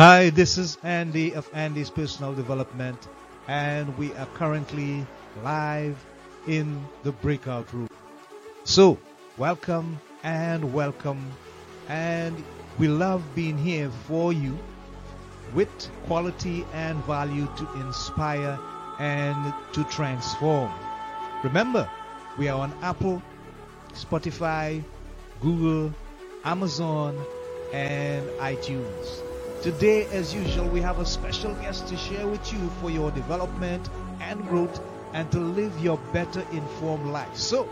Hi, this is Andy of Andy's Personal Development, and we are currently live in the breakout room. So, welcome and welcome, and we love being here for you with quality and value to inspire and to transform. Remember, we are on Apple, Spotify, Google, Amazon, and iTunes. Today, as usual, we have a special guest to share with you for your development and growth and to live your better informed life. So,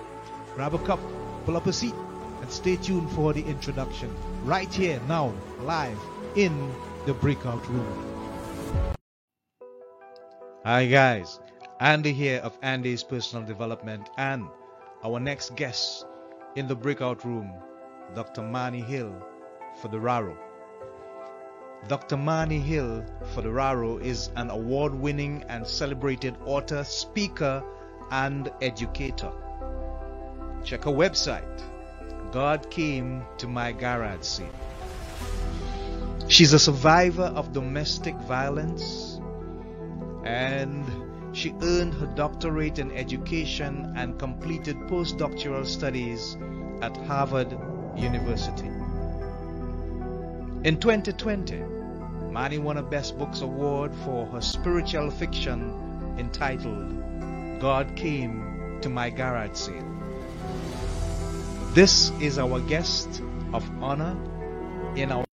grab a cup, pull up a seat, and stay tuned for the introduction right here, now, live in the breakout room. Hi, guys. Andy here of Andy's Personal Development, and our next guest in the breakout room, Dr. Manny Hill for the RARO. Dr. Manny Hill for the RARO is an award winning and celebrated author, speaker, and educator. Check her website, God Came to My Garage. She's a survivor of domestic violence and she earned her doctorate in education and completed postdoctoral studies at Harvard University. In 2020, Manny won a Best Books Award for her spiritual fiction entitled God Came to My Garage Sale. This is our guest of honor in our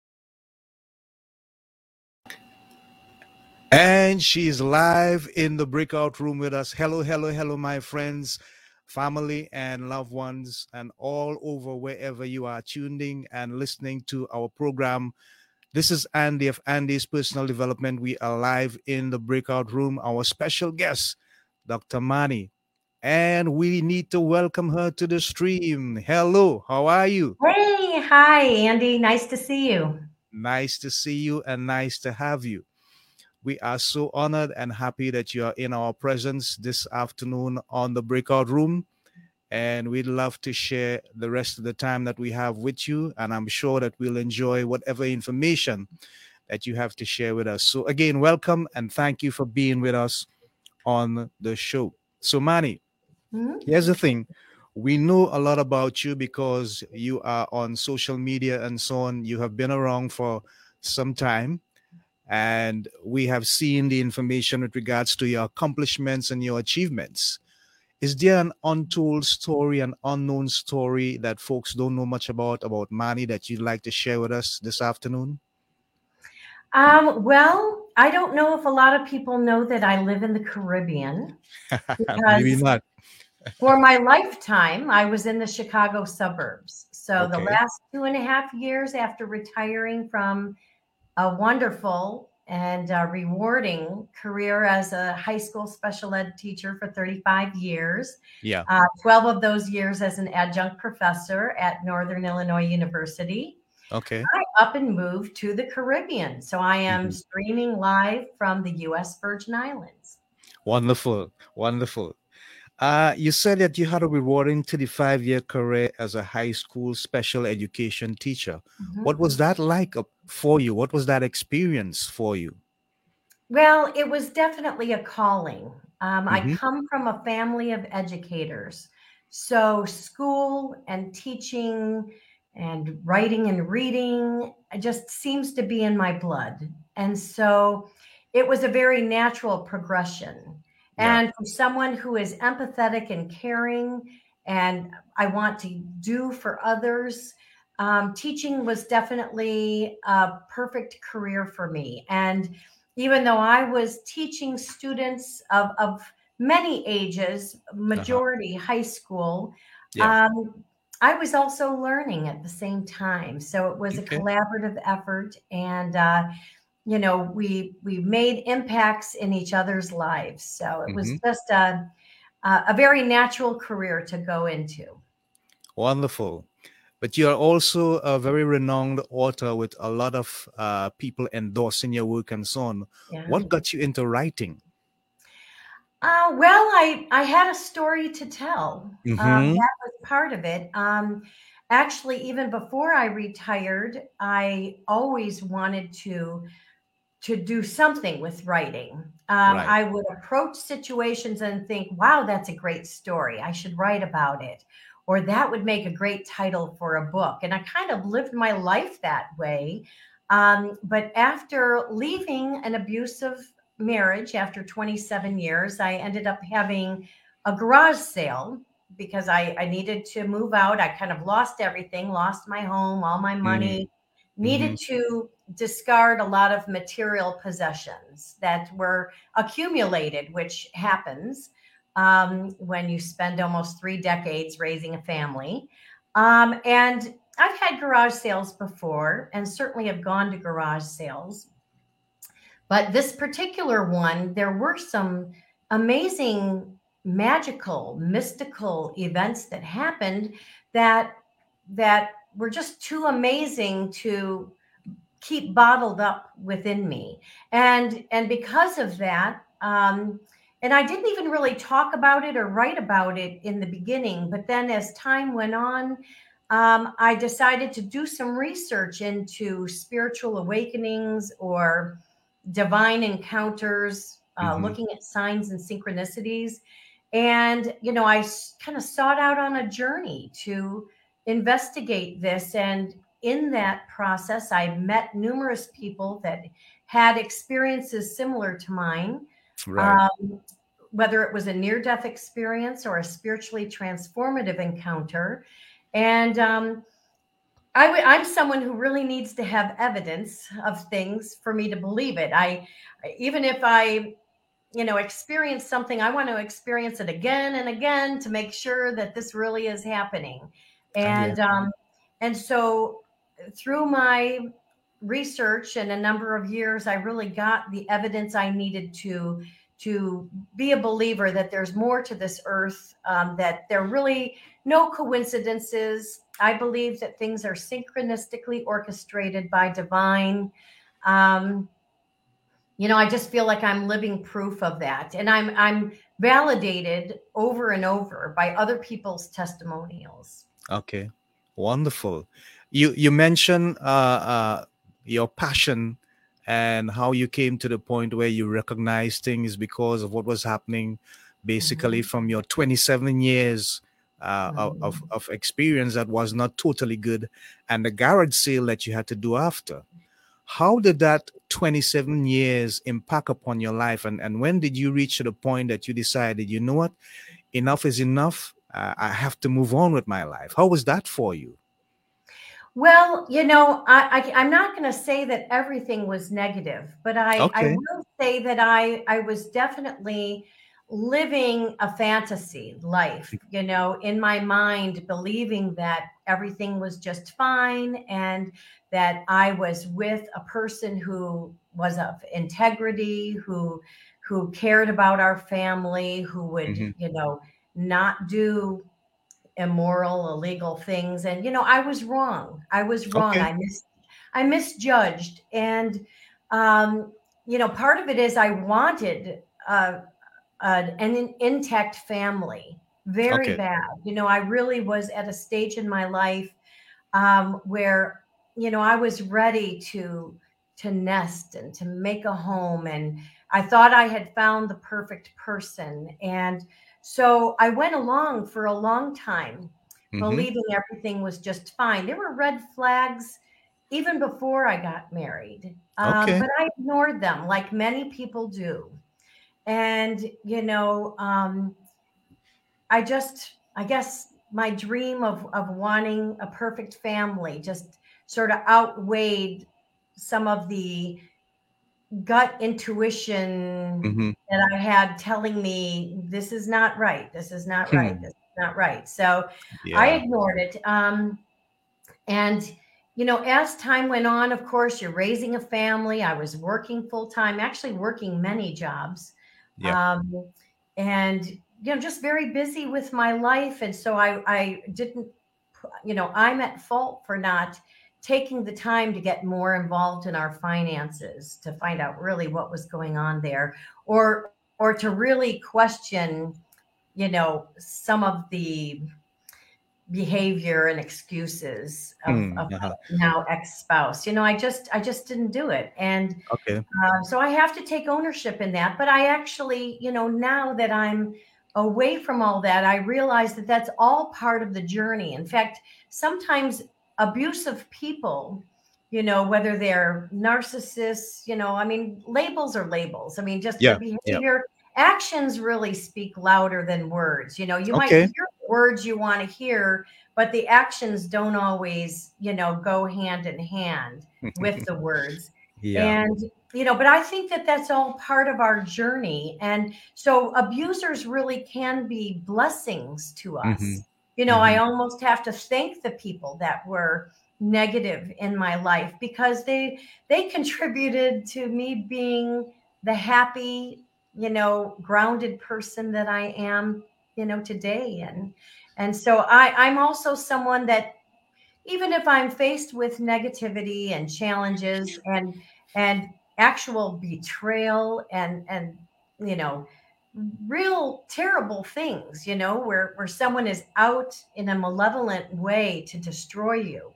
and she's live in the breakout room with us. Hello, hello, hello, my friends, family, and loved ones, and all over wherever you are tuning and listening to our program. This is Andy of Andy's Personal Development. We are live in the breakout room. Our special guest, Dr. Manny. And we need to welcome her to the stream. Hello, how are you? Hey, hi, Andy. Nice to see you. Nice to see you and nice to have you. We are so honored and happy that you are in our presence this afternoon on the breakout room. And we'd love to share the rest of the time that we have with you. And I'm sure that we'll enjoy whatever information that you have to share with us. So, again, welcome and thank you for being with us on the show. So, Manny, mm-hmm. here's the thing we know a lot about you because you are on social media and so on. You have been around for some time and we have seen the information with regards to your accomplishments and your achievements. Is there an untold story, an unknown story that folks don't know much about about Manny that you'd like to share with us this afternoon? Um, well, I don't know if a lot of people know that I live in the Caribbean. Maybe not. for my lifetime, I was in the Chicago suburbs. So okay. the last two and a half years after retiring from a wonderful and uh, rewarding career as a high school special ed teacher for 35 years. Yeah. Uh, 12 of those years as an adjunct professor at Northern Illinois University. Okay. I up and moved to the Caribbean. So I am mm-hmm. streaming live from the US Virgin Islands. Wonderful. Wonderful. Uh, you said that you had a rewarding 35 year career as a high school special education teacher. Mm-hmm. What was that like for you? What was that experience for you? Well, it was definitely a calling. Um, mm-hmm. I come from a family of educators. So, school and teaching and writing and reading just seems to be in my blood. And so, it was a very natural progression. Yeah. And for someone who is empathetic and caring, and I want to do for others, um, teaching was definitely a perfect career for me. And even though I was teaching students of, of many ages, uh-huh. majority uh-huh. high school, yeah. um, I was also learning at the same time. So it was okay. a collaborative effort. And uh, you know we we made impacts in each other's lives. So it was mm-hmm. just a a very natural career to go into. Wonderful. But you are also a very renowned author with a lot of uh, people endorsing your work and so on. Yeah. what got you into writing? Uh, well i i had a story to tell. Um, mm-hmm. um, that was part of it. Um, actually even before i retired i always wanted to to do something with writing. Um, right. I would approach situations and think, wow, that's a great story. I should write about it. Or that would make a great title for a book. And I kind of lived my life that way. Um, but after leaving an abusive marriage after 27 years, I ended up having a garage sale because I, I needed to move out. I kind of lost everything, lost my home, all my money, mm-hmm. needed mm-hmm. to discard a lot of material possessions that were accumulated, which happens um, when you spend almost three decades raising a family. Um, and I've had garage sales before and certainly have gone to garage sales. But this particular one, there were some amazing, magical, mystical events that happened that that were just too amazing to keep bottled up within me. And and because of that, um, and I didn't even really talk about it or write about it in the beginning, but then as time went on, um, I decided to do some research into spiritual awakenings or divine encounters, uh, mm-hmm. looking at signs and synchronicities. And, you know, I kind of sought out on a journey to investigate this. And in that process, I met numerous people that had experiences similar to mine. Right. Um, whether it was a near death experience or a spiritually transformative encounter. And um, i w- I'm someone who really needs to have evidence of things for me to believe it. I, even if I, you know, experience something, I want to experience it again and again to make sure that this really is happening. And, yeah. um, and so through my research and a number of years, I really got the evidence I needed to to be a believer that there's more to this earth, um, that there really no coincidences. I believe that things are synchronistically orchestrated by divine. Um, you know, I just feel like I'm living proof of that, and I'm I'm validated over and over by other people's testimonials. Okay, wonderful. You you mentioned uh, uh, your passion and how you came to the point where you recognized things because of what was happening, basically mm-hmm. from your 27 years uh, of, of, of experience that was not totally good and the garage sale that you had to do after. How did that 27 years impact upon your life? And, and when did you reach to the point that you decided, you know what, enough is enough? Uh, I have to move on with my life. How was that for you? Well, you know, I, I am not going to say that everything was negative, but I okay. I will say that I I was definitely living a fantasy life, you know, in my mind, believing that everything was just fine and that I was with a person who was of integrity, who who cared about our family, who would, mm-hmm. you know, not do immoral, illegal things. And you know, I was wrong. I was wrong. Okay. I mis I misjudged. And um, you know, part of it is I wanted uh, uh, an intact family very okay. bad. You know, I really was at a stage in my life um, where, you know, I was ready to to nest and to make a home, and I thought I had found the perfect person. And so I went along for a long time, mm-hmm. believing everything was just fine. There were red flags even before I got married, um, okay. but I ignored them like many people do and you know um i just i guess my dream of of wanting a perfect family just sort of outweighed some of the gut intuition mm-hmm. that i had telling me this is not right this is not hmm. right this is not right so yeah. i ignored it um and you know as time went on of course you're raising a family i was working full time actually working many jobs yeah. Um, and you know, just very busy with my life, and so I I didn't, you know, I'm at fault for not taking the time to get more involved in our finances to find out really what was going on there, or or to really question, you know, some of the behavior and excuses of, mm, of uh-huh. now ex-spouse. You know i just i just didn't do it. And okay. uh, so i have to take ownership in that. But i actually you know now that i'm away from all that i realize that that's all part of the journey. In fact sometimes abusive people you know whether they're narcissists you know i mean labels are labels i mean just yeah, behavior yeah. actions really speak louder than words you know you okay. might hear words you want to hear but the actions don't always you know go hand in hand with the words yeah. and you know but i think that that's all part of our journey and so abusers really can be blessings to us mm-hmm. You know mm-hmm. i almost have to thank the people that were negative in my life because they they contributed to me being the happy you know grounded person that i am you know today and and so i i'm also someone that even if i'm faced with negativity and challenges and and actual betrayal and and you know real terrible things you know where where someone is out in a malevolent way to destroy you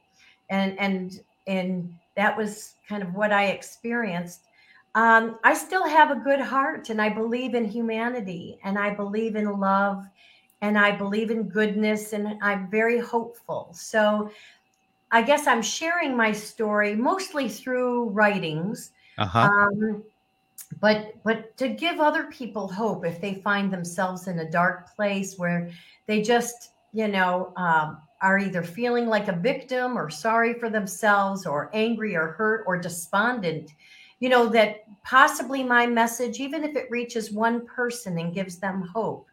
and and and that was kind of what i experienced um, I still have a good heart and I believe in humanity and I believe in love and I believe in goodness and I'm very hopeful. So I guess I'm sharing my story mostly through writings. Uh-huh. Um, but but to give other people hope if they find themselves in a dark place where they just you know um, are either feeling like a victim or sorry for themselves or angry or hurt or despondent you know, that possibly my message, even if it reaches one person and gives them hope,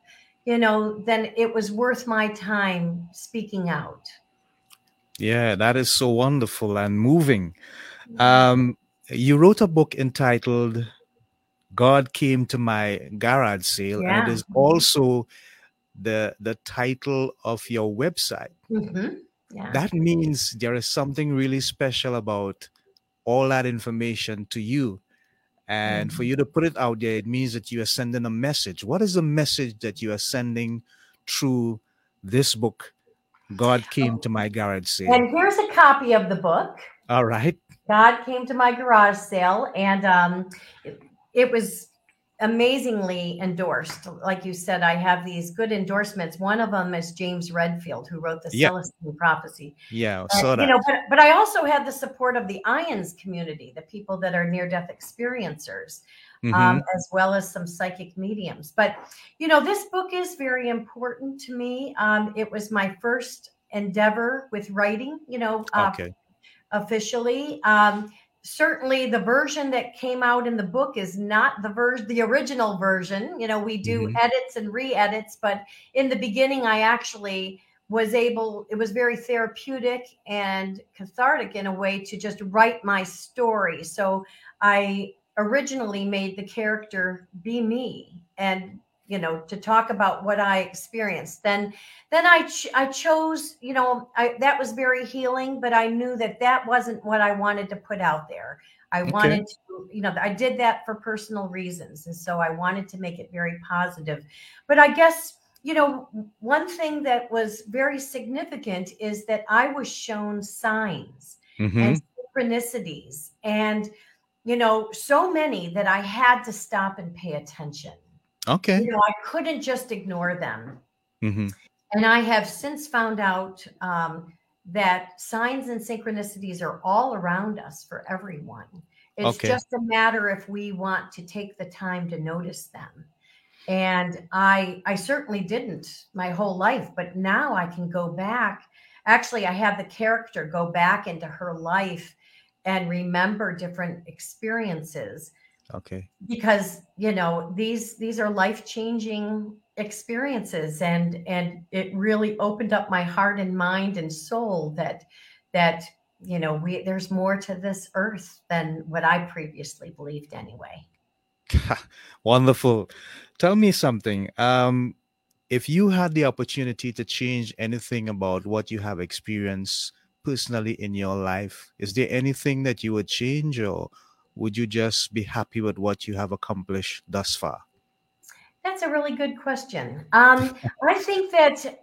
you know, then it was worth my time speaking out. Yeah, that is so wonderful and moving. Um, you wrote a book entitled God Came to My Garage Sale, yeah. and it is also the the title of your website. Mm-hmm. Yeah. That means there is something really special about all that information to you. And mm-hmm. for you to put it out there, it means that you are sending a message. What is the message that you are sending through this book? God came to my garage sale. And here's a copy of the book. All right. God came to my garage sale, and um, it, was amazingly endorsed. Like you said, I have these good endorsements. One of them is James Redfield, who wrote the yep. Celestine Prophecy. Yeah, so uh, you know, but, but I also had the support of the IANDS community, the people that are near-death experiencers. Um, mm-hmm. Um, as well as some psychic mediums. But, you know, this book is very important to me. Um, it was my first endeavor with writing, you know, uh, okay. officially. Um, certainly the version that came out in the book is not the version the original version you know we do mm-hmm. edits and re-edits but in the beginning i actually was able it was very therapeutic and cathartic in a way to just write my story so i originally made the character be me and you know to talk about what i experienced then then i ch- i chose you know i that was very healing but i knew that that wasn't what i wanted to put out there i okay. wanted to you know i did that for personal reasons and so i wanted to make it very positive but i guess you know one thing that was very significant is that i was shown signs mm-hmm. and synchronicities and you know so many that i had to stop and pay attention Okay. You know, I couldn't just ignore them. Mm-hmm. And I have since found out um, that signs and synchronicities are all around us for everyone. It's okay. just a matter if we want to take the time to notice them. And I I certainly didn't my whole life, but now I can go back. Actually, I have the character go back into her life and remember different experiences okay. Because you know these these are life changing experiences and and it really opened up my heart and mind and soul that that you know we there's more to this earth than what i previously believed anyway. Wonderful. Tell me something um if you had the opportunity to change anything about what you have experienced personally in your life is there anything that you would change or would you just be happy with what you have accomplished thus far? That's a really good question. Um, I think that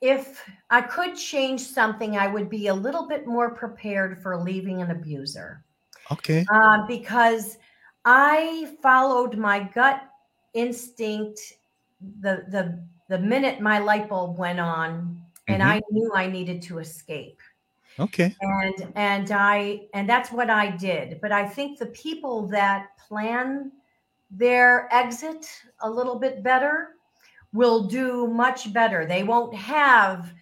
if I could change something, I would be a little bit more prepared for leaving an abuser. Okay. Uh, because I followed my gut instinct the the the minute my light bulb went on, and Mhm. I knew I needed to escape. Okay. And and I and that's what I did. But I think the people that plan their exit a little bit better will do much better. They won't have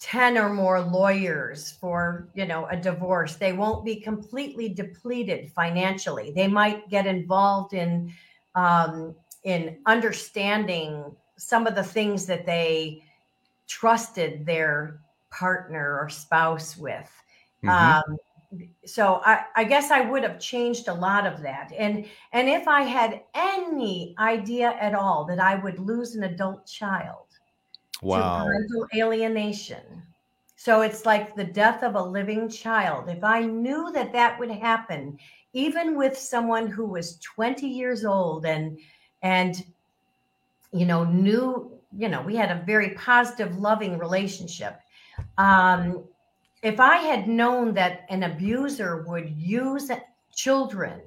10 or more lawyers for, you know, a divorce. They won't be completely depleted financially. They might get involved in um, in understanding some of the things that they trusted their partner or spouse with. Mhm. Um, so I, I guess I would have changed a lot of that. And and if I had any idea at all that I would lose an adult child to wow. parental alienation. So it's like the death of a living child. If I knew that that would happen, even with someone who was 20 years old and and you know knew you know we had a very positive loving relationship um if i had known that an abuser would use children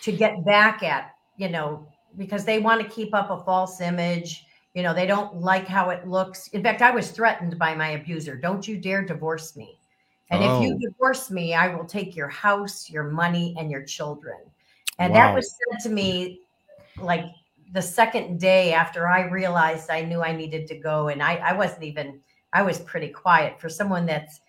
to get back at you know because they want to keep up a false image you know they don't like how it looks in fact i was threatened by my abuser don't you dare divorce me and if you Oh. divorce me i will take your house your money and your children and that was said to me like the second day after I realized I knew I needed to go. And I, I wasn't even, I was pretty quiet for someone that's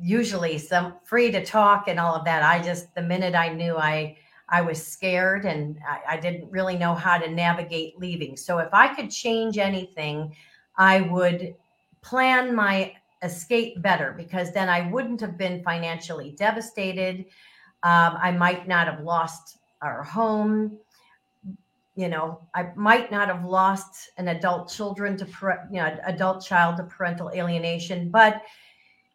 usually some free to talk and all of that. I just, the minute I knew I, I was scared and I, I didn't really know how to navigate leaving. So if I could change anything, I would plan my escape better because then I wouldn't have been financially devastated. Um, I might not have lost our home you know i might not have lost an adult children to you know adult child to parental alienation but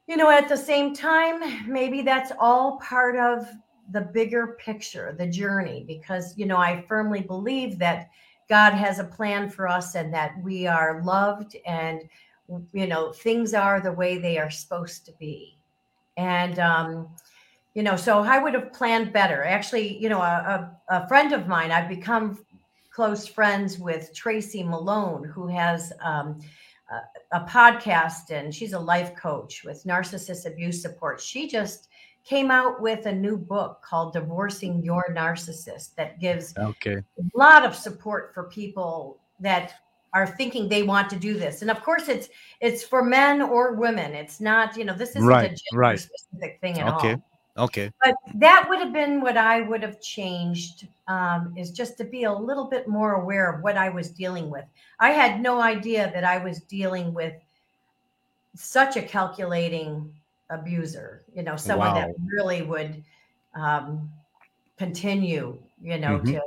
you know at the same time maybe that's all part of the bigger picture the journey because you know i firmly believe that god has a plan for us and that we are loved and you know things are the way they are supposed to be. And um you know so i would have planned better. Actually you know a, a, a friend of mine i've become close friends with tracy malone who has um, a, a podcast and she's a life coach with narcissist abuse support she just came out with a new book called divorcing your narcissist that gives Okay. a lot of support for people that are thinking they want to do this and of course it's it's for men or women it's not you know this isn't a gender right. specific thing at Okay. all Okay. but that would have been what I would have changed um, is just to be a little bit more aware of what I was dealing with. I had no idea that I was dealing with such a calculating abuser, you know, someone that really would um, continue, you know, Mhm. to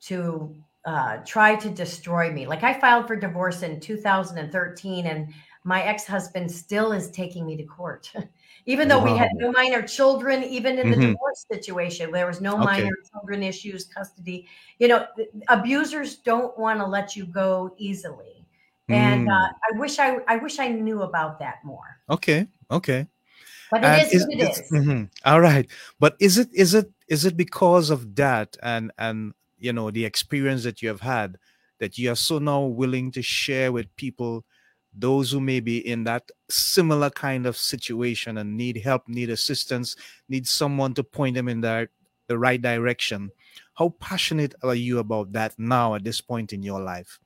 to uh, try to destroy me. Like I filed for divorce in 2013, and my ex husband still is taking me to court. even though we had no minor children, even in the Mhm. divorce situation, there was no Okay. minor children issues, custody. You know, abusers don't want to let you go easily. And Mm. uh, I wish I, I wish I knew about that more. Okay. Okay. But it And is what it is. mhm. All right. But is it is it is it because of that and and you know the experience that you have had that you are so now willing to share with people those who may be in that similar kind of situation and need help, need assistance, need someone to point them in the, the right direction. How passionate are you about that now at this point in your life?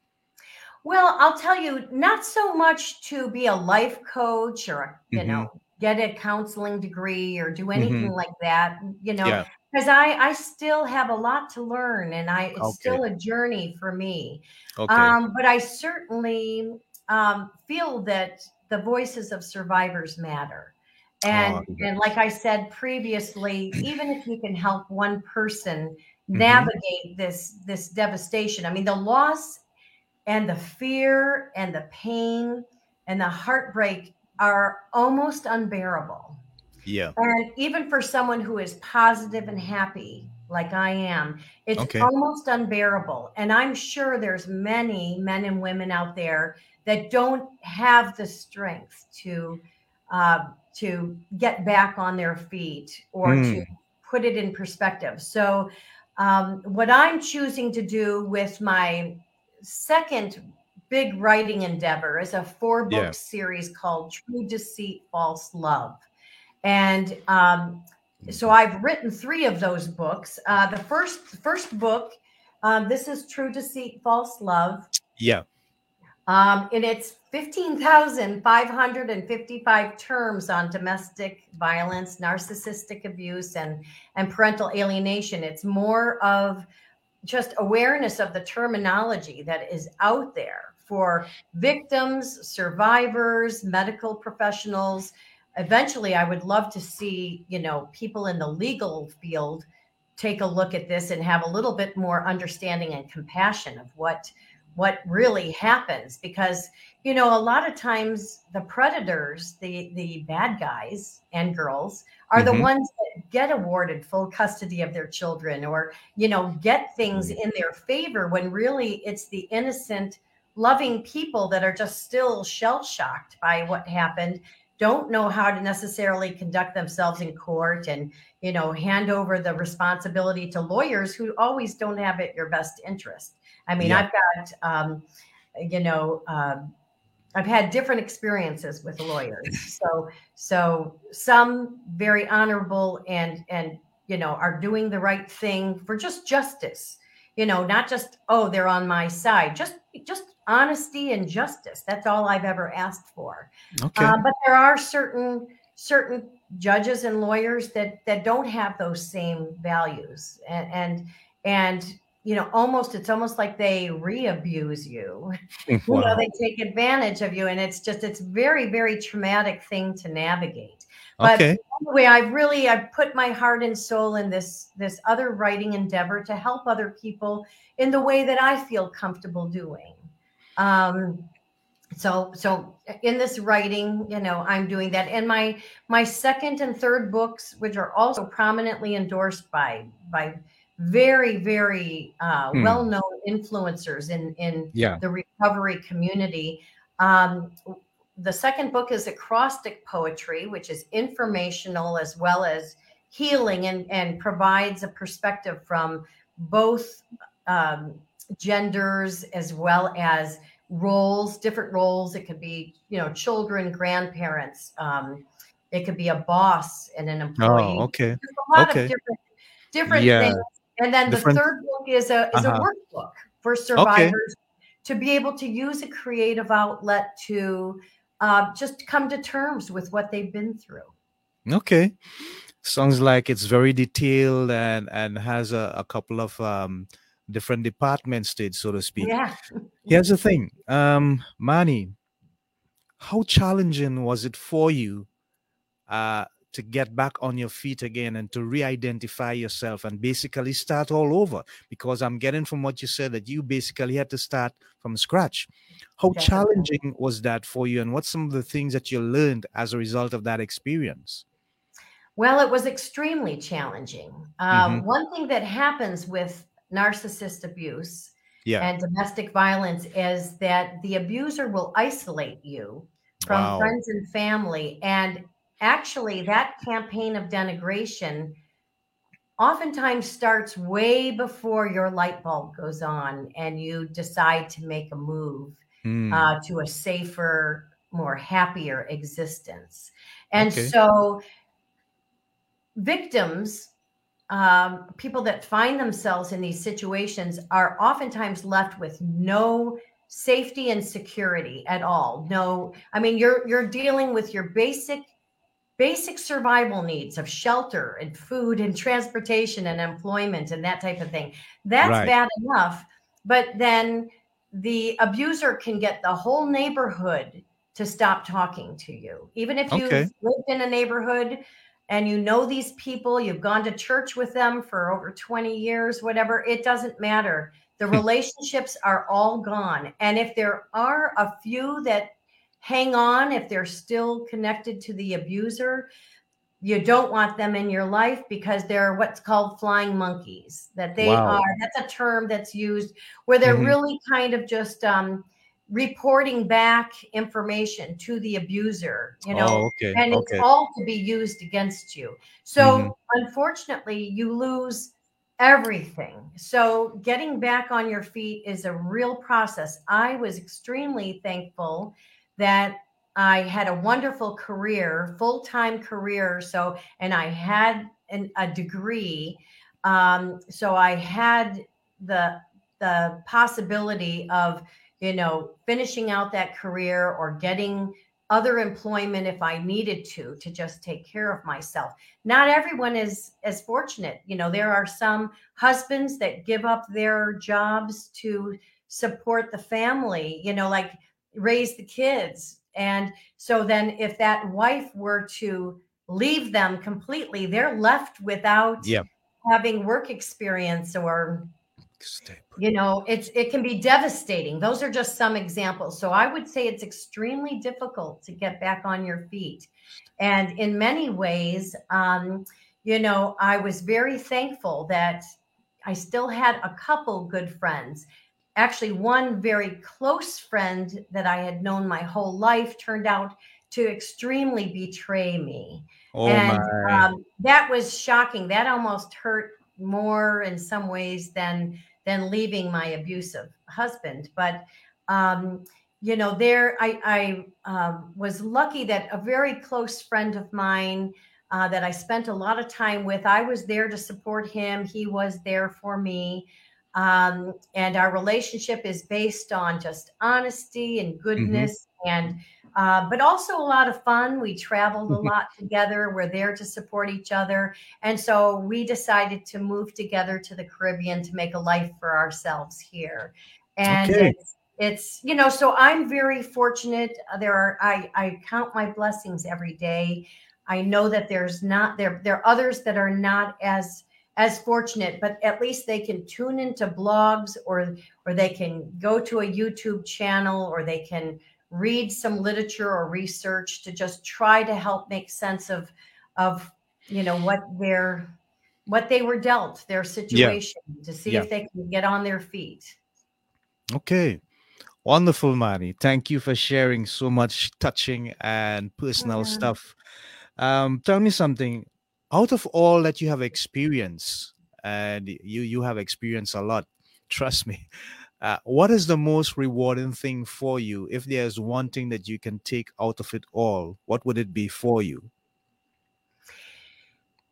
Well, I'll tell you, not so much to be a life coach or, you Mhm. know, get a counseling degree or do anything like that, you know, Yeah. because I, I still have a lot to learn and I, it's Okay. still a journey for me. Okay. Um, but I certainly um, feel that the voices of survivors matter. And, Oh, and like I said previously, even if you can help one person Mm-hmm. navigate this this devastation, I mean the loss and the fear and the pain and the heartbreak are almost unbearable. yeah. And even for someone who is positive and happy like I am, it's okay. almost unbearable. And I'm sure there's many men and women out there that don't have the strength to uh, to get back on their feet or mm. to put it in perspective. So, um, what I'm choosing to do with my second big writing endeavor is a four book yeah. series called True Deceit, False Love. And um, so I've written three of those books. Uh, the first first book, um, this is True Deceit, False Love. Yeah. Um, and it's 15,555 terms on domestic violence, narcissistic abuse, and, and parental alienation. It's more of just awareness of the terminology that is out there for victims, survivors, medical professionals. Eventually, I would love to see, you know, people in the legal field take a look at this and have a little bit more understanding and compassion of what what really happens because you know a lot of times the predators the the bad guys and girls are mm-hmm. the ones that get awarded full custody of their children or you know get things in their favor when really it's the innocent loving people that are just still shell shocked by what happened don't know how to necessarily conduct themselves in court and you know hand over the responsibility to lawyers who always don't have it your best interest I mean, yeah. I've got, um, you know, um, I've had different experiences with lawyers. So, so some very honorable and and you know are doing the right thing for just justice. You know, not just oh they're on my side. Just just honesty and justice. That's all I've ever asked for. Okay. Uh, but there are certain certain judges and lawyers that that don't have those same values and and and you know almost it's almost like they re-abuse you wow. you know they take advantage of you and it's just it's very very traumatic thing to navigate but okay. anyway I've really I've put my heart and soul in this this other writing endeavor to help other people in the way that i feel comfortable doing um so so in this writing you know i'm doing that and my my second and third books which are also prominently endorsed by by very very uh, hmm. well-known influencers in in yeah. the recovery community um, the second book is acrostic poetry which is informational as well as healing and and provides a perspective from both um, genders as well as roles different roles it could be you know children grandparents um, it could be a boss and an employee oh okay There's a lot okay. of different different yeah. things and then the third book is a is uh-huh. a workbook for survivors okay. to be able to use a creative outlet to uh, just come to terms with what they've been through. Okay, sounds like it's very detailed and and has a, a couple of um, different departments it, so to speak. Yeah. Here's the thing, um, Mani, how challenging was it for you uh, to get back on your feet again and to re-identify yourself and basically start all over because i'm getting from what you said that you basically had to start from scratch how Definitely. challenging was that for you and what's some of the things that you learned as a result of that experience well it was extremely challenging um, mm-hmm. one thing that happens with narcissist abuse yeah. and domestic violence is that the abuser will isolate you from wow. friends and family and actually that campaign of denigration oftentimes starts way before your light bulb goes on and you decide to make a move mm. uh, to a safer more happier existence and okay. so victims um, people that find themselves in these situations are oftentimes left with no safety and security at all no i mean you're you're dealing with your basic basic survival needs of shelter and food and transportation and employment and that type of thing. That's right. bad enough. But then the abuser can get the whole neighborhood to stop talking to you. Even if you've okay. lived in a neighborhood and you know these people, you've gone to church with them for over 20 years, whatever, it doesn't matter. The hmm. relationships are all gone. And if there are a few that hang on if they're still connected to the abuser you don't want them in your life because they're what's called flying monkeys that they wow. are that's a term that's used where they're mm-hmm. really kind of just um, reporting back information to the abuser you know oh, okay. and it's okay. all to be used against you so mm-hmm. unfortunately you lose everything so getting back on your feet is a real process i was extremely thankful that I had a wonderful career, full time career. So, and I had an, a degree. Um, so I had the the possibility of you know finishing out that career or getting other employment if I needed to to just take care of myself. Not everyone is as fortunate. You know, there are some husbands that give up their jobs to support the family, you know, like raise the kids and so then if that wife were to leave them completely, they're left without yeah. having work experience or you know it's it can be devastating. Those are just some examples. So i would say it's extremely difficult to get back on your feet. And in many ways um, you know i was very thankful that i still had a couple good friends. Actually one very close friend that I had known my whole life turned out to extremely betray me. Oh and um, that was shocking. That almost hurt more in some ways than than leaving my abusive husband. But um, you know, there I, I um, was lucky that a very close friend of mine uh, that I spent a lot of time with, I was there to support him. He was there for me. Um, and our relationship is based on just honesty and mm-hmm. goodness mm-hmm. and uh, but also a lot of fun. We traveled a lot together. We're there to support each other. And so we decided to move together to the Caribbean to make a life for ourselves here. And okay. it's, it's, you know, so I'm very fortunate. There are, I, I count my blessings every day. I know that there's not, there, there are others that are not as, as fortunate, but at least they can tune into blogs or or they can go to a YouTube channel or they can read some literature or research to just try to help make sense of of you know what their what they were dealt their situation yeah. to see yeah. if they can get on their feet. Okay. Wonderful, Manny. Thank you for sharing so much touching and personal yeah. stuff. Um, tell me something out of all that you have experienced and you you have experienced a lot trust me uh, what is the most rewarding thing for you if there's one thing that you can take out of it all what would it be for you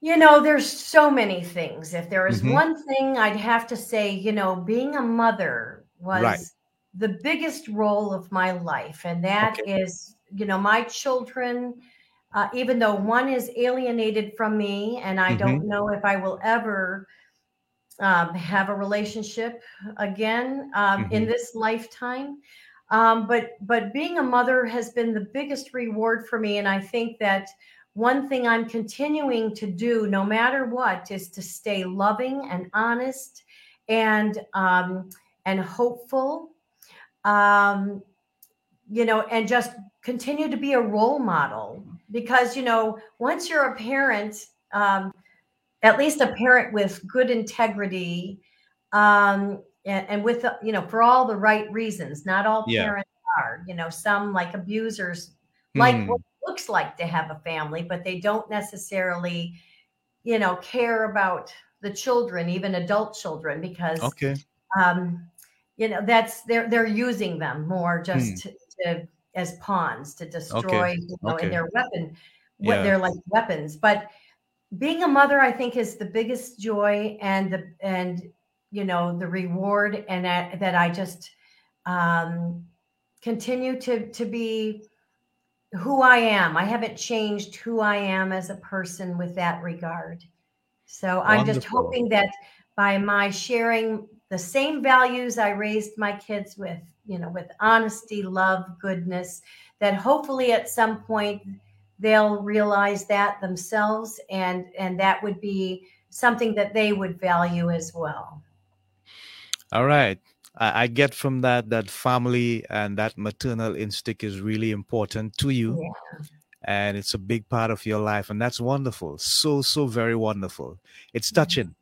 you know there's so many things if there is mm-hmm. one thing i'd have to say you know being a mother was right. the biggest role of my life and that okay. is you know my children uh, even though one is alienated from me and I mm-hmm. don't know if I will ever um, have a relationship again um, mm-hmm. in this lifetime. Um, but but being a mother has been the biggest reward for me, and I think that one thing I'm continuing to do, no matter what, is to stay loving and honest and um, and hopeful. Um, you know, and just continue to be a role model because you know once you're a parent um, at least a parent with good integrity um, and, and with you know for all the right reasons not all yeah. parents are you know some like abusers like mm. what it looks like to have a family but they don't necessarily you know care about the children even adult children because okay um you know that's they're they're using them more just mm. to, to as pawns to destroy okay. you know okay. in their weapon what yeah. they're like weapons but being a mother i think is the biggest joy and the and you know the reward and that, that i just um continue to to be who i am i haven't changed who i am as a person with that regard so Wonderful. i'm just hoping that by my sharing the same values i raised my kids with you know, with honesty, love, goodness, that hopefully at some point they'll realize that themselves and and that would be something that they would value as well. All right. I, I get from that that family and that maternal instinct is really important to you. Yeah. and it's a big part of your life, and that's wonderful. So, so very wonderful. It's Mm-hmm. touching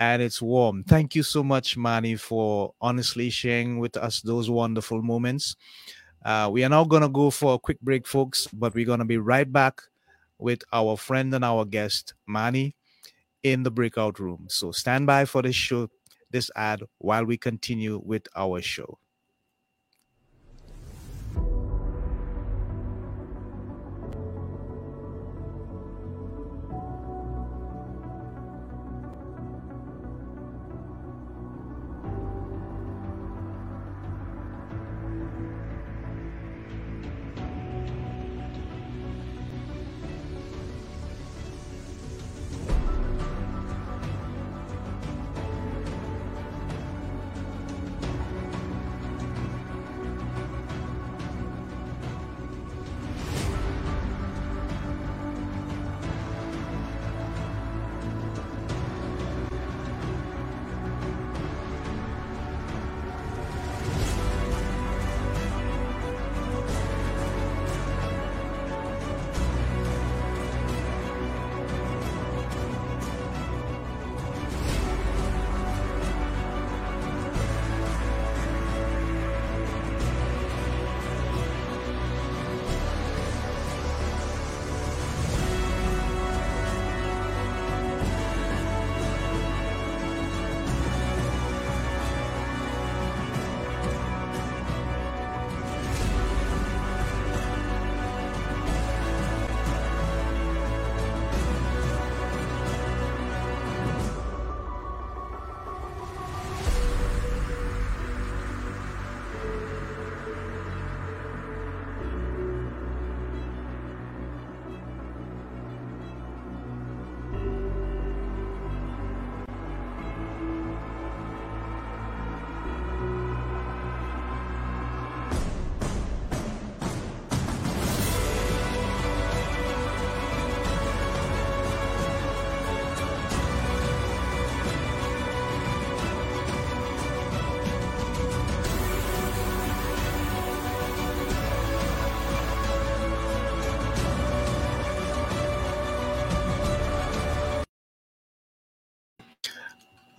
and it's warm. Thank you so much, Manny, for honestly sharing with us those wonderful moments. Uh, we are now going to go for a quick break, folks, but we're going to be right back with our friend and our guest, Manny, in the breakout room. So stand by for this show, this ad, while we continue with our show.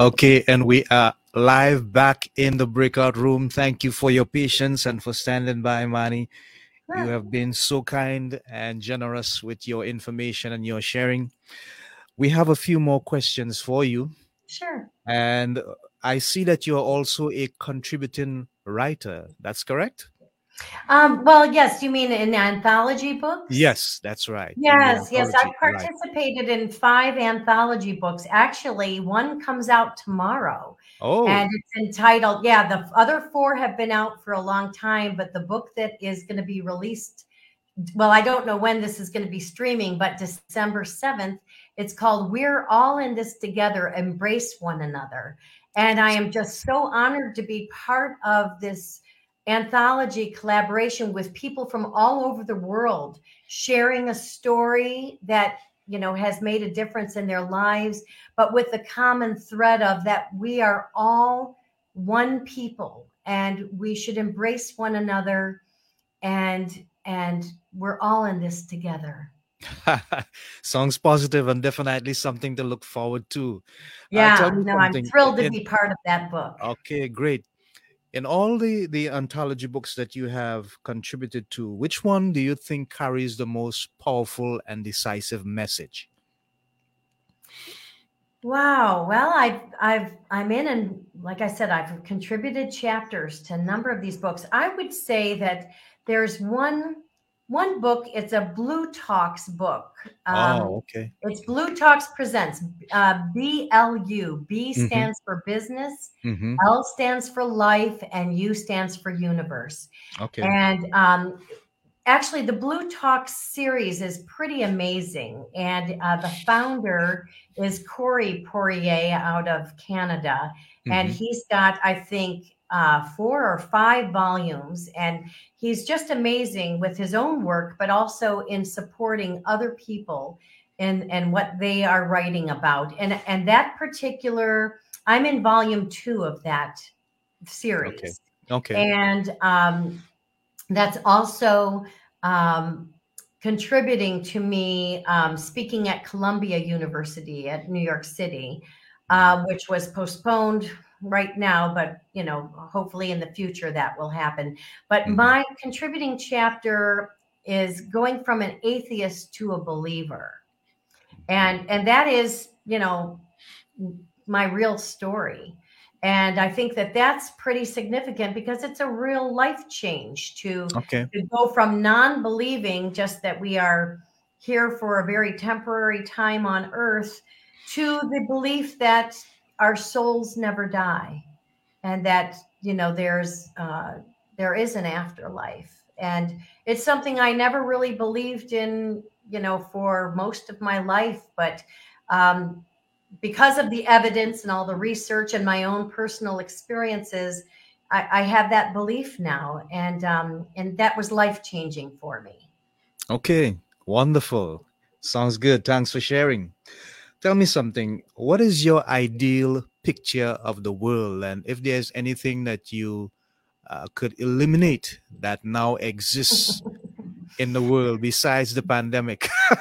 Okay, and we are live back in the breakout room. Thank you for your patience and for standing by, Manny. You have been so kind and generous with your information and your sharing. We have a few more questions for you. Sure. And I see that you're also a contributing writer. That's correct? Um, well, yes, you mean in anthology books? Yes, that's right. Yes, yes. I anthology, right. participated in five anthology books. Actually, one comes out tomorrow Oh, and it's entitled, yeah, the other four have been out for a long time, but the book that is going to be released, well, I don't know when this is going to be streaming, but December 7th, it's called We're All in This Together, Embrace One Another. And I am just so honored to be part of this anthology collaboration with people from all over the world sharing a story that you know has made a difference in their lives but with the common thread of that we are all one people and we should embrace one another and and we're all in this together sounds positive and definitely something to look forward to. Uh, yeah me no i'm thrilled to In- be part of that book Okay, great. In all the the anthology books that you have contributed to, which one do you think carries the most powerful and decisive message? Wow. Well, I've I've I'm in and like I said, I've contributed chapters to a number of these books. I would say that there's one one book. It's a BLU Talks book. Um, oh, okay. It's BLU Talks presents uh, BLU. B Mhm. stands for business, mm-hmm. L stands for life, and U stands for universe. Okay. And um, actually, the BLU Talks series is pretty amazing. And uh, the founder is Corey Poirier out of Canada. And Mhm. he's got, I think, uh, four or five volumes. And he's just amazing with his own work, but also in supporting other people and, and what they are writing about. And, and that particular, I'm in volume two of that series Okay. Okay. and um, that's also um, contributing to me um, speaking at Columbia University at New York City, uh, which was postponed right now, but you know, hopefully in the future that will happen. But mm-hmm. my contributing chapter is going from an atheist to a believer. And and that is, you know, my real story. And I think that that's pretty significant because it's a real life change to, okay. to go from non believing, just that we are here for a very temporary time on earth, to the belief that our souls never die and that, you know, there's, uh, there is an afterlife. And it's something I never really believed in, you know, for most of my life. But um, because of the evidence and all the research and my own personal experiences, I, I have that belief now, and um, and that was life changing for me. Okay, wonderful. Sounds good. Thanks for sharing. Tell me something. What is your ideal picture of the world, and if there's anything that you uh, could eliminate that now exists in the world besides the pandemic?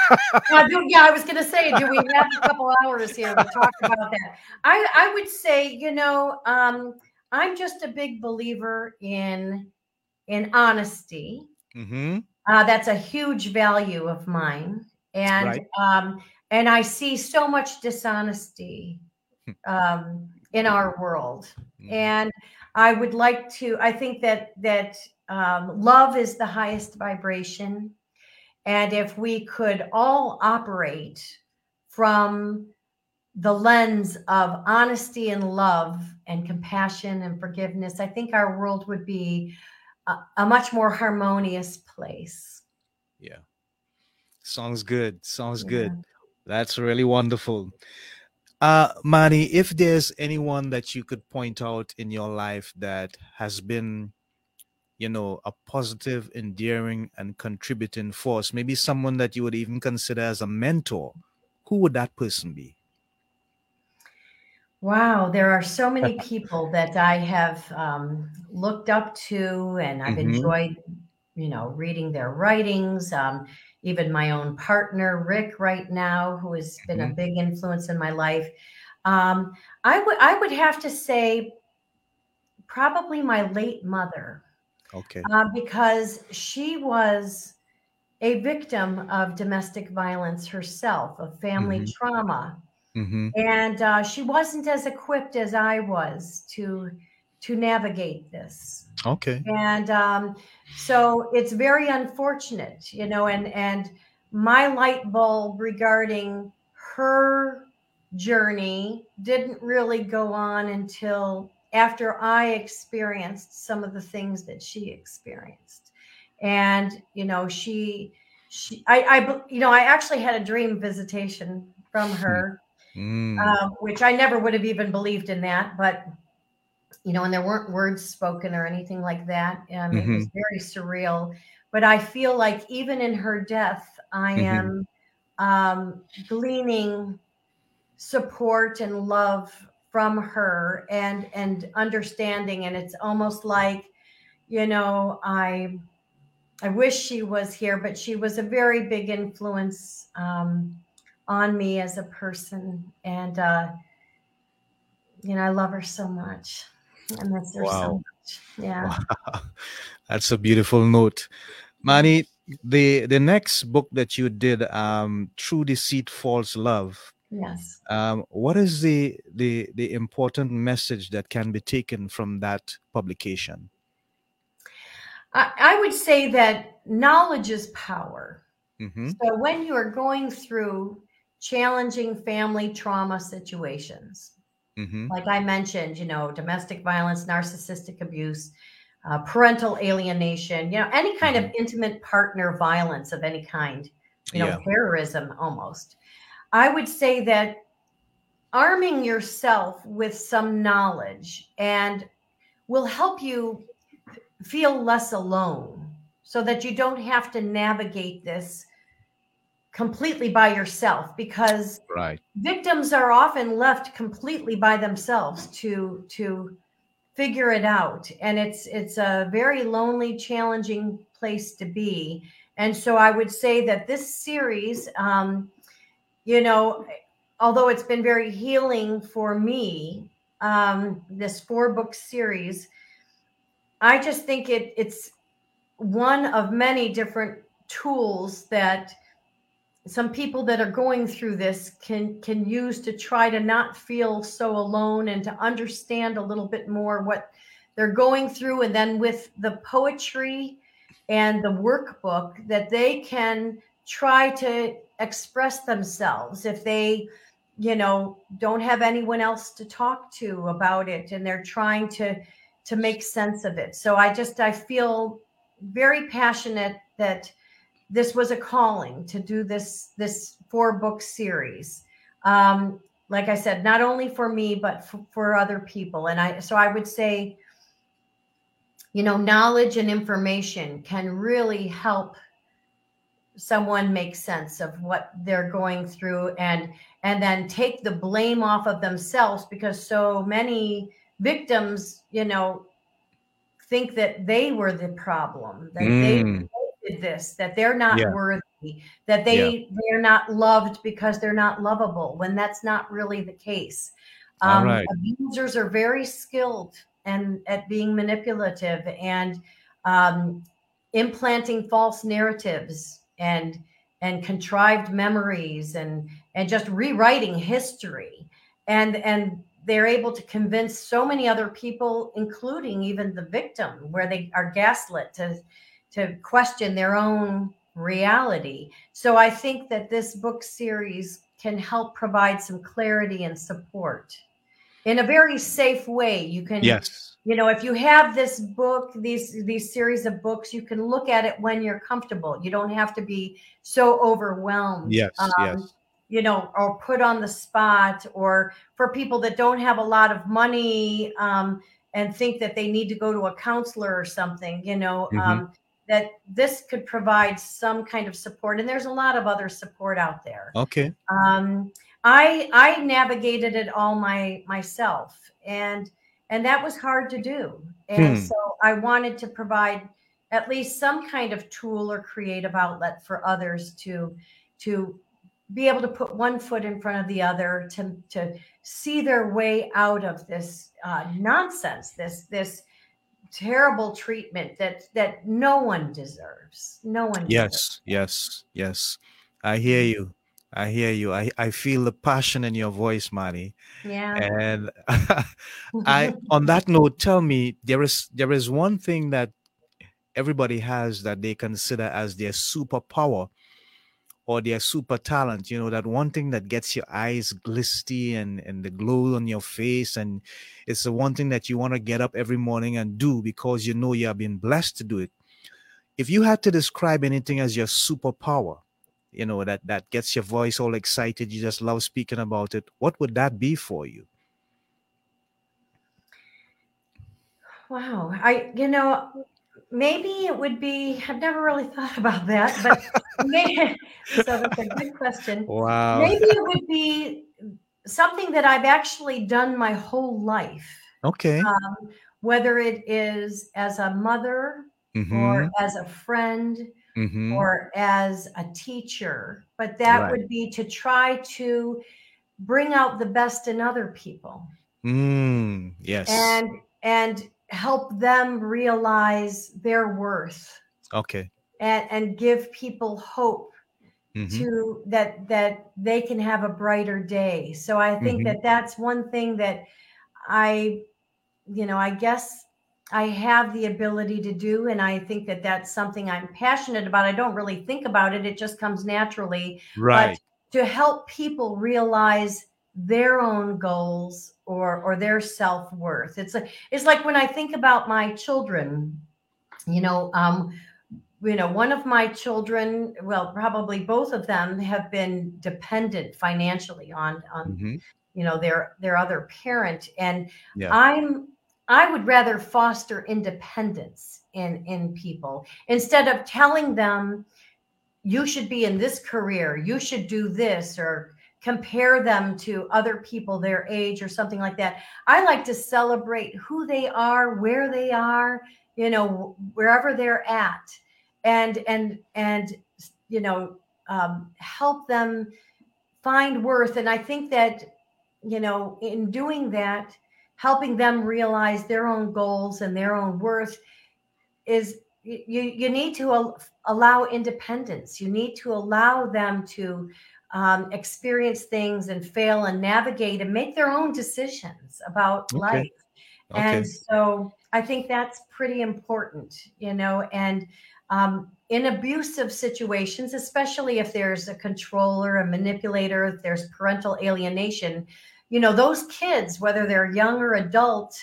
uh, do, yeah, I was going to say, do we have a couple hours here to talk about that? I, I would say, you know, um, I'm just a big believer in in honesty. Mm-hmm. Uh, that's a huge value of mine, and right. um, and I see so much dishonesty hmm. um, in our world, mm-hmm. and I would like to. I think that that um, love is the highest vibration. And if we could all operate from the lens of honesty and love and compassion and forgiveness, I think our world would be a, a much more harmonious place. Yeah. Sounds good. Sounds yeah. good. That's really wonderful. Uh, Mani, if there's anyone that you could point out in your life that has been you know, a positive, endearing, and contributing force, maybe someone that you would even consider as a mentor, who would that person be? Wow, there are so many people that I have um, looked up to, and I've mm-hmm. enjoyed, you know, reading their writings. Um, even my own partner, Rick, right now, who has been mm-hmm. a big influence in my life. Um, I would I would have to say, probably my late mother. Okay. Uh, because she was a victim of domestic violence herself, of family mm-hmm. trauma. Mm-hmm. And uh, she wasn't as equipped as I was to to navigate this. Okay. And um, so it's very unfortunate, you know, and and my light bulb regarding her journey didn't really go on until after I experienced some of the things that she experienced. And, you know, she, she, I, I, you know, I actually had a dream visitation from her, mm. uh, which I never would have even believed in that, but, you know, and there weren't words spoken or anything like that. Um, mm-hmm. It was mm-hmm. very surreal. But I feel like even in her death, I mm-hmm. am um, gleaning support and love from her and and understanding and it's almost like you know i i wish she was here but she was a very big influence um, on me as a person and uh you know i love her so much i miss her wow. so much yeah wow. that's a beautiful note mani the the next book that you did um true deceit false love Yes. Um, what is the, the the important message that can be taken from that publication? I, I would say that knowledge is power. Mm-hmm. So when you are going through challenging family trauma situations, mm-hmm. like I mentioned, you know, domestic violence, narcissistic abuse, uh, parental alienation, you know, any kind mm-hmm. of intimate partner violence of any kind, you know, yeah. terrorism almost I would say that arming yourself with some knowledge and will help you feel less alone so that you don't have to navigate this completely by yourself because right. victims are often left completely by themselves to to figure it out and it's it's a very lonely challenging place to be and so I would say that this series, um, you know, although it's been very healing for me, um, this four book series, I just think it it's one of many different tools that some people that are going through this can can use to try to not feel so alone and to understand a little bit more what they're going through. And then with the poetry and the workbook that they can try to express themselves if they you know don't have anyone else to talk to about it and they're trying to to make sense of it. So i just i feel very passionate that this was a calling to do this this four book series um like i said not only for me but for, for other people and i so i would say you know knowledge and information can really help someone make sense of what they're going through and and then take the blame off of themselves because so many victims you know think that they were the problem that mm. they did this that they're not yeah. worthy that they yeah. they're not loved because they're not lovable when that's not really the case um, right. abusers are very skilled and at being manipulative and um, implanting false narratives and and contrived memories and and just rewriting history and and they're able to convince so many other people including even the victim where they are gaslit to to question their own reality. So I think that this book series can help provide some clarity and support in a very safe way. You can yes. You know, if you have this book, these these series of books, you can look at it when you're comfortable. You don't have to be so overwhelmed. Yes, um, yes. You know, or put on the spot, or for people that don't have a lot of money um, and think that they need to go to a counselor or something. You know, mm-hmm. um, that this could provide some kind of support and there's a lot of other support out there. Okay. Um, i i navigated it all my myself and and that was hard to do. And hmm. so i wanted to provide at least some kind of tool or creative outlet for others to to be able to put one foot in front of the other to to see their way out of this uh, nonsense this this terrible treatment that that no one deserves. No one. Yes, deserves. yes, yes. I hear mm-hmm. you. I hear you. I, I feel the passion in your voice, Marty. Yeah. And I on that note, tell me there is there is one thing that everybody has that they consider as their superpower or their super talent you know that one thing that gets your eyes glisty and and the glow on your face and it's the one thing that you want to get up every morning and do because you know you have been blessed to do it. If you had to describe anything as your superpower you know that that gets your voice all excited you just love speaking about it what would that be for you? Wow i you know maybe it would be i've never really thought about that but maybe, so that's a good question wow maybe it would be something that i've actually done my whole life okay um, whether it is as a mother mm-hmm. or as a friend mm-hmm. or as a teacher but that right. would be to try to bring out the best in other people mm, yes and and help them realize their worth okay. and and give people hope mm-hmm. to that that they can have a brighter day. So i think mm-hmm. that that's one thing that i you know i guess i have the ability to do and i think that that's something i'm passionate about. I don't really think about it. It just comes naturally. Right. but to help people realize their own goals or or their self-worth it's like it's like when i think about my children you know um you know one of my children well probably both of them have been dependent financially on on mm-hmm. you know their their other parent and yeah. i'm i would rather foster independence in in people instead of telling them you should be in this career you should do this or compare them to other people their age or something like that. I like to celebrate who they are, where they are, you know, wherever they're at. and and and you know um, help them find worth and i think that you know in doing that helping them realize their own goals and their own worth is you you need to allow independence you need to allow them to um, experience things and fail and navigate and make their own decisions about okay. life okay. and so i think that's pretty important you know and um, in abusive situations especially if there's a controller a manipulator if there's parental alienation you know those kids whether they're young or adult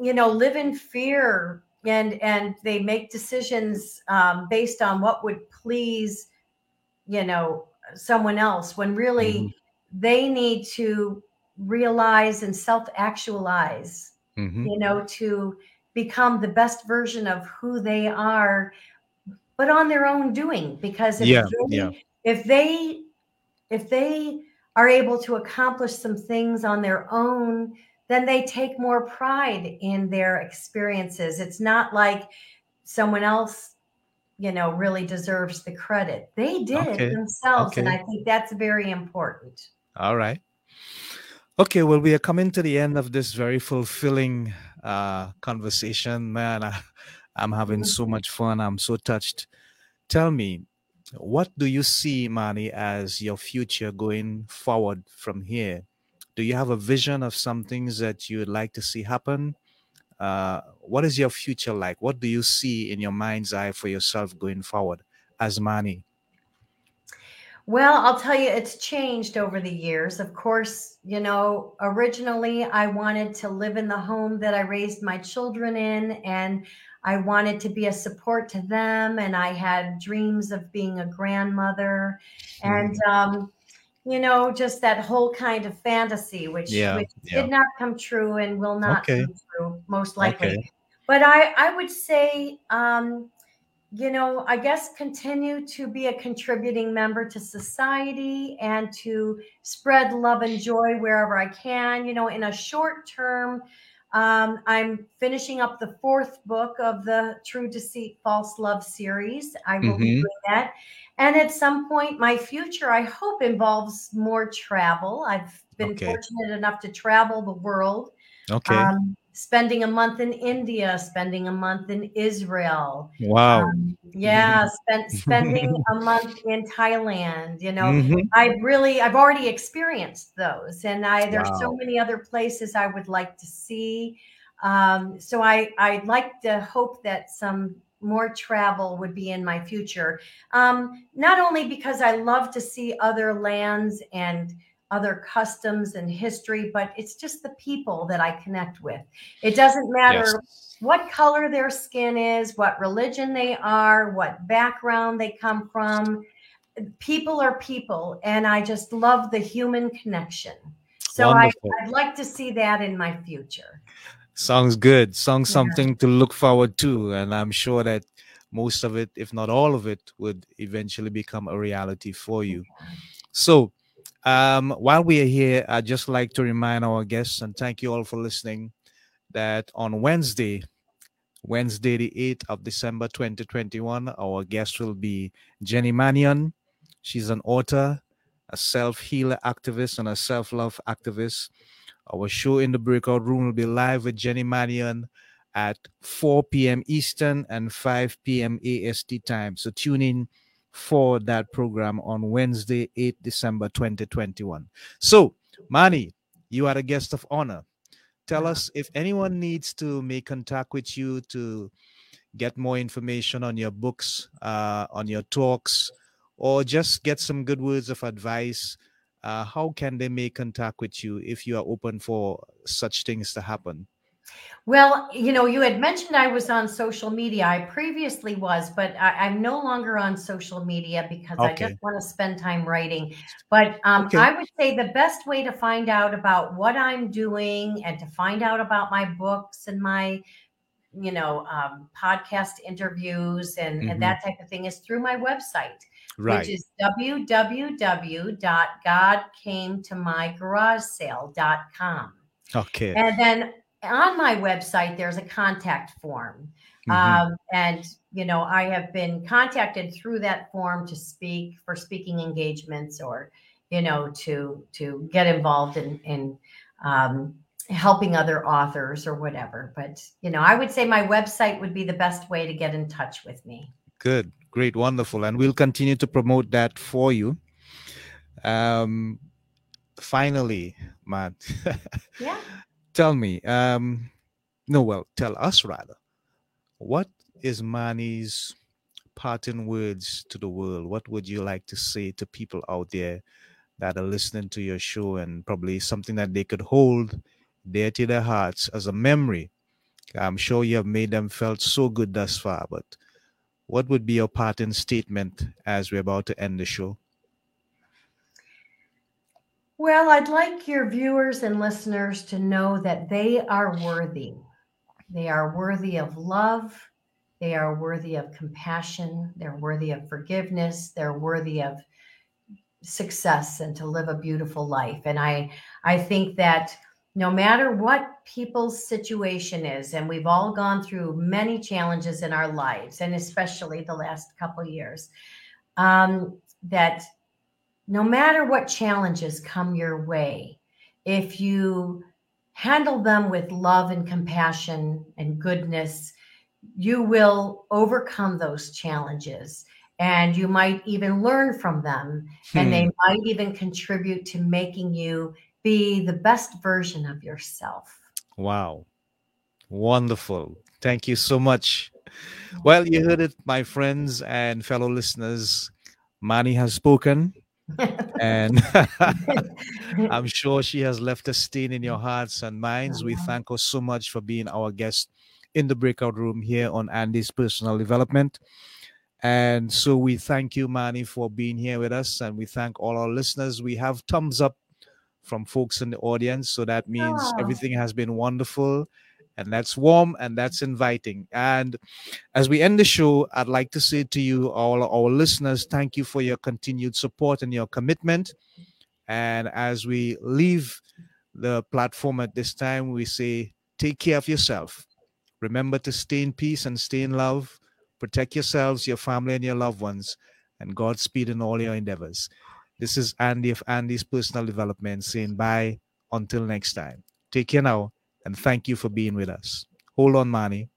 you know live in fear and and they make decisions um, based on what would please you know someone else when really mm-hmm. they need to realize and self-actualize mm-hmm. you know to become the best version of who they are but on their own doing because if yeah, they, yeah. if they if they are able to accomplish some things on their own, then they take more pride in their experiences. It's not like someone else, you know, really deserves the credit. They did okay. it themselves. Okay. And I think that's very important. All right. Okay, well, we are coming to the end of this very fulfilling uh, conversation. Man, I, I'm having mm-hmm. so much fun. I'm so touched. Tell me, what do you see, Mani, as your future going forward from here? Do you have a vision of some things that you would like to see happen? Uh, what is your future like? What do you see in your mind's eye for yourself going forward as Mani? Well, I'll tell you, it's changed over the years. Of course, you know, originally I wanted to live in the home that I raised my children in, and I wanted to be a support to them, and I had dreams of being a grandmother, and mm. um, you know, just that whole kind of fantasy, which, yeah, which yeah. did not come true and will not okay. come true, most likely. Okay. But I, I would say, um, you know, I guess continue to be a contributing member to society and to spread love and joy wherever I can. You know, in a short term, um, I'm finishing up the fourth book of the True Deceit, False Love series. I will mm-hmm. be doing that. And at some point, my future, I hope, involves more travel. I've been okay. fortunate enough to travel the world. Okay. Um, spending a month in India, spending a month in Israel. Wow. Um, yeah, spent spending a month in Thailand. You know, mm-hmm. I really I've already experienced those, and I there's wow. so many other places I would like to see. Um, so I I'd like to hope that some more travel would be in my future. Um, not only because I love to see other lands and other customs and history, but it's just the people that I connect with. It doesn't matter yes. what color their skin is, what religion they are, what background they come from. People are people, and I just love the human connection. So I, would like to see that in my future. Sounds good. Sounds yeah. something to look forward to. And I'm sure that most of it, if not all of it, would eventually become a reality for you. So, um, while we are here, I'd just like to remind our guests and thank you all for listening that on Wednesday, Wednesday, the 8th of December 2021, our guest will be Jenny Mannion. She's an author, a self healer activist, and a self love activist. Our show in the breakout room will be live with Jenny Mannion at 4 p.m. Eastern and 5 p.m. AST time. So tune in for that program on Wednesday, 8 December 2021. So, Mani, you are a guest of honor. Tell us if anyone needs to make contact with you to get more information on your books, uh, on your talks, or just get some good words of advice. Uh, how can they make contact with you if you are open for such things to happen? Well, you know, you had mentioned I was on social media. I previously was, but I, am no longer on social media because okay. I just want to spend time writing. But um, okay. I would say the best way to find out about what I'm doing and to find out about my books and my, you know, um, podcast interviews and, mm-hmm. and that type of thing is through my website. Right. Which is www.godcametomygarage sale.com. Okay. And then on my website, there's a contact form. Mm-hmm. Um, and, you know, I have been contacted through that form to speak for speaking engagements or, you know, to to get involved in, in um, helping other authors or whatever. But, you know, I would say my website would be the best way to get in touch with me. Good, great, wonderful. And we'll continue to promote that for you. Um, finally, Matt. yeah. Tell me, um, no, well, tell us rather, what is Mani's parting words to the world? What would you like to say to people out there that are listening to your show and probably something that they could hold dear to their hearts as a memory? I'm sure you have made them felt so good thus far, but what would be your parting statement as we're about to end the show? Well, I'd like your viewers and listeners to know that they are worthy. They are worthy of love. They are worthy of compassion. They're worthy of forgiveness. They're worthy of success and to live a beautiful life. And I, I think that no matter what people's situation is, and we've all gone through many challenges in our lives, and especially the last couple years, um, that no matter what challenges come your way, if you handle them with love and compassion and goodness, you will overcome those challenges and you might even learn from them hmm. and they hmm. might even contribute to making you be the best version of yourself. Wow. Wonderful. Thank you so much. Well, you heard it, my friends and fellow listeners. Mani has spoken and I'm sure she has left a stain in your hearts and minds. We uh-huh. thank her so much for being our guest in the breakout room here on Andy's personal development. And so we thank you, Manny, for being here with us. And we thank all our listeners. We have thumbs up from folks in the audience. So that means oh. everything has been wonderful and that's warm and that's inviting. And as we end the show, I'd like to say to you, all our listeners, thank you for your continued support and your commitment. And as we leave the platform at this time, we say, take care of yourself. Remember to stay in peace and stay in love. Protect yourselves, your family, and your loved ones. And Godspeed in all your endeavors. This is Andy of Andy's Personal Development saying bye until next time. Take care now and thank you for being with us. Hold on, Mani.